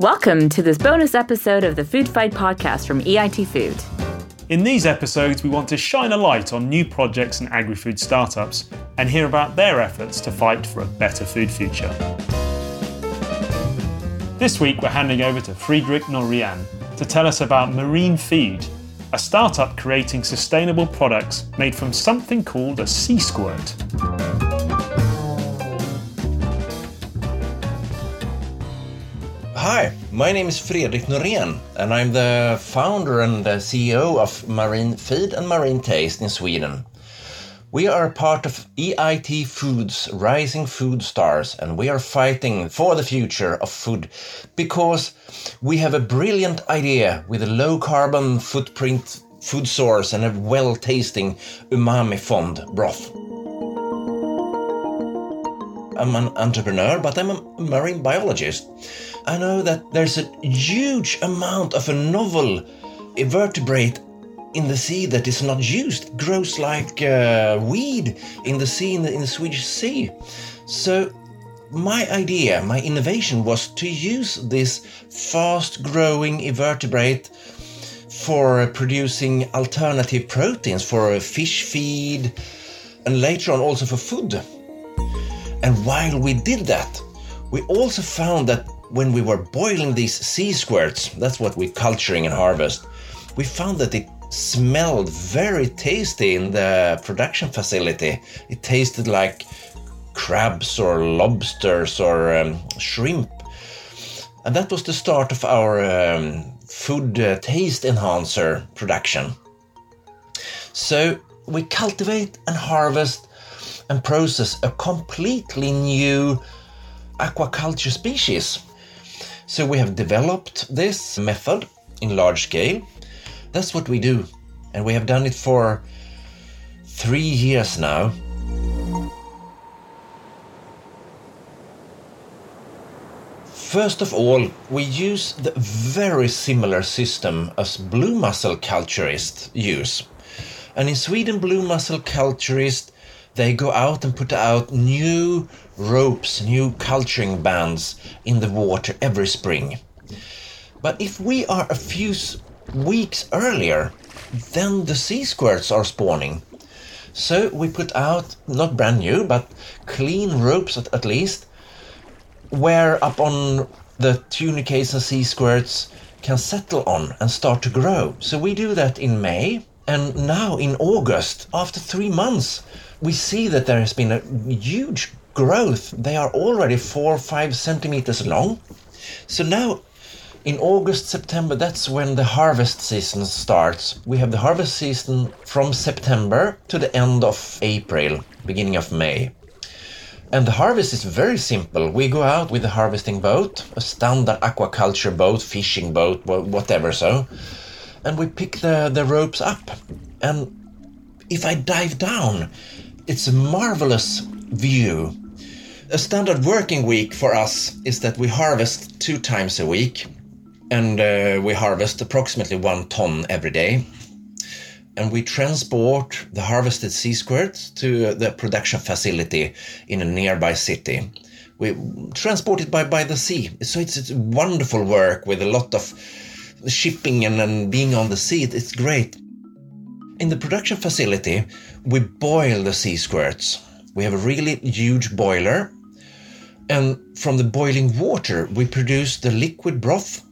Welcome to this bonus episode of the Food Fight podcast from EIT Food. In these episodes, we want to shine a light on new projects and agri food startups and hear about their efforts to fight for a better food future. This week, we're handing over to Fredrik Norén to tell us about Marine Feed, a startup creating sustainable products made from something called a sea squirt. Hi, my name is Fredrik Norén, and I'm the founder and the CEO of Marine Feed and Marine Taste in Sweden. We are part of EIT Foods Rising Food Stars, and we are fighting for the future of food because we have a brilliant idea with a low carbon footprint food source and a well tasting umami fond broth. I'm an entrepreneur, but I'm a marine biologist. I know that there's a huge amount of a novel invertebrate in the sea that is not used, grows like uh, weed in the sea, in the, in the Swedish sea. So, my idea, my innovation was to use this fast growing invertebrate for producing alternative proteins for fish feed and later on also for food. And while we did that, we also found that when we were boiling these sea squirts, that's what we're culturing and harvest, we found that it smelled very tasty in the production facility. It tasted like crabs or lobsters or um, shrimp. And that was the start of our um, food uh, taste enhancer production. So we cultivate and harvest and process a completely new aquaculture species so we have developed this method in large scale. That's what we do. And we have done it for three years now. First of all, we use the very similar system as blue mussel culturists use. And in Sweden, blue mussel culturists they go out and put out new ropes, new culturing bands in the water every spring. But if we are a few weeks earlier, then the sea squirts are spawning. So we put out, not brand new, but clean ropes at, at least, where up on the tunicates and sea squirts can settle on and start to grow. So we do that in May, and now in August, after three months, we see that there has been a huge growth. They are already four or five centimeters long. So now in August, September, that's when the harvest season starts. We have the harvest season from September to the end of April, beginning of May. And the harvest is very simple. We go out with a harvesting boat, a standard aquaculture boat, fishing boat, whatever so, and we pick the, the ropes up. And if I dive down, it's a marvelous view. A standard working week for us is that we harvest two times a week and uh, we harvest approximately one ton every day. And we transport the harvested sea squirts to the production facility in a nearby city. We transport it by, by the sea. So it's, it's wonderful work with a lot of shipping and, and being on the sea. It's great. In the production facility, we boil the sea squirts. We have a really huge boiler, and from the boiling water, we produce the liquid broth.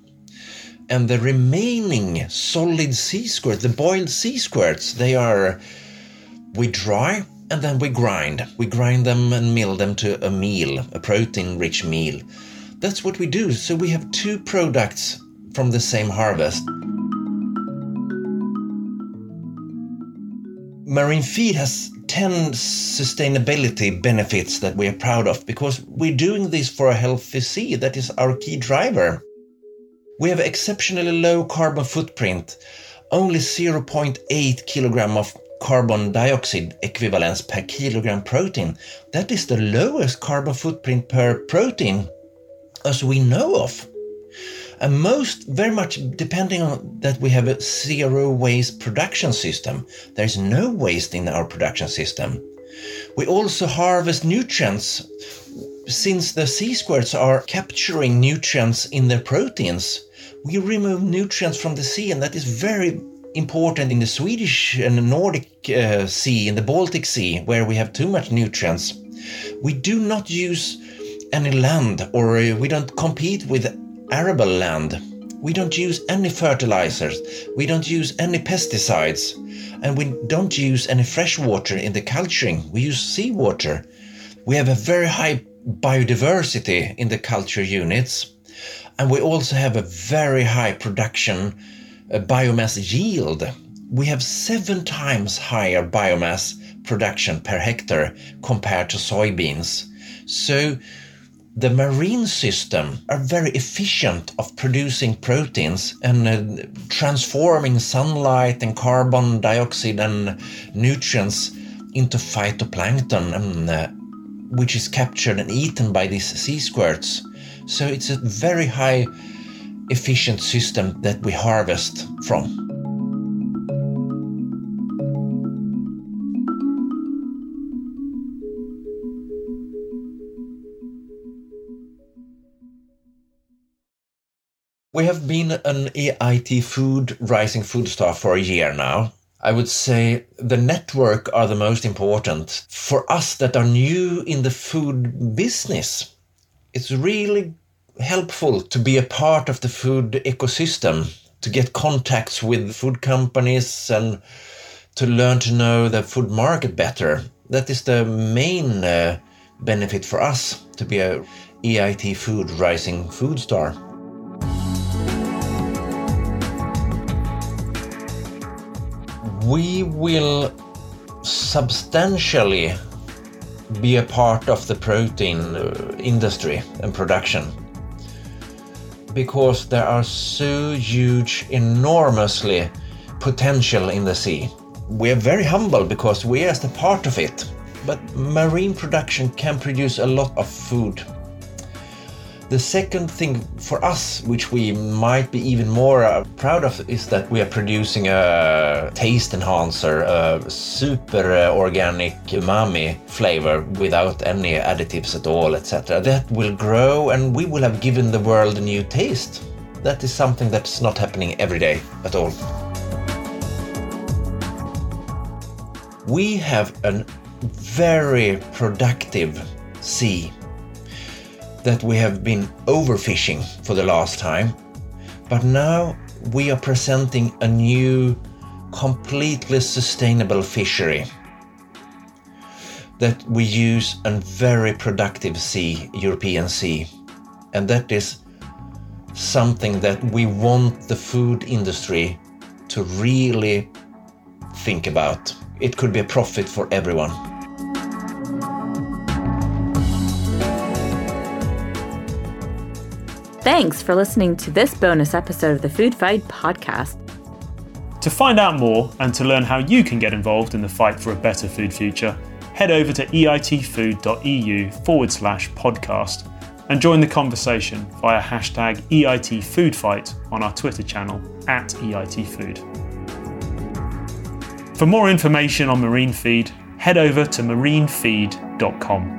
And the remaining solid sea squirts, the boiled sea squirts, they are we dry and then we grind. We grind them and mill them to a meal, a protein rich meal. That's what we do. So we have two products from the same harvest. Marine Feed has 10 sustainability benefits that we are proud of because we're doing this for a healthy sea. That is our key driver. We have exceptionally low carbon footprint, only 0.8 kilogram of carbon dioxide equivalents per kilogram protein. That is the lowest carbon footprint per protein as we know of and most very much depending on that we have a zero waste production system. There is no waste in our production system. We also harvest nutrients since the sea squirts are capturing nutrients in their proteins, we remove nutrients from the sea, and that is very important in the Swedish and the Nordic uh, Sea, in the Baltic Sea, where we have too much nutrients. We do not use any land, or uh, we don't compete with arable land. We don't use any fertilizers. We don't use any pesticides. And we don't use any fresh water in the culturing. We use seawater. We have a very high biodiversity in the culture units. And we also have a very high production uh, biomass yield. We have seven times higher biomass production per hectare compared to soybeans. So the marine system are very efficient of producing proteins and uh, transforming sunlight and carbon dioxide and nutrients into phytoplankton and, uh, which is captured and eaten by these sea squirts. So it's a very high efficient system that we harvest from We have been an EIT Food Rising Food Star for a year now. I would say the network are the most important. For us that are new in the food business, it's really helpful to be a part of the food ecosystem, to get contacts with food companies and to learn to know the food market better. That is the main uh, benefit for us to be a EIT Food Rising Food Star. We will substantially be a part of the protein uh, industry and production because there are so huge, enormously potential in the sea. We are very humble because we are a part of it. But marine production can produce a lot of food the second thing for us, which we might be even more uh, proud of, is that we are producing a taste enhancer, a super uh, organic umami flavor without any additives at all, etc. That will grow and we will have given the world a new taste. That is something that's not happening every day at all. We have a very productive sea that we have been overfishing for the last time, but now we are presenting a new, completely sustainable fishery that we use a very productive sea, European Sea, and that is something that we want the food industry to really think about. It could be a profit for everyone. Thanks for listening to this bonus episode of the Food Fight podcast. To find out more and to learn how you can get involved in the fight for a better food future, head over to eitfood.eu forward slash podcast and join the conversation via hashtag EITFoodFight on our Twitter channel at EITFood. For more information on marine feed, head over to marinefeed.com.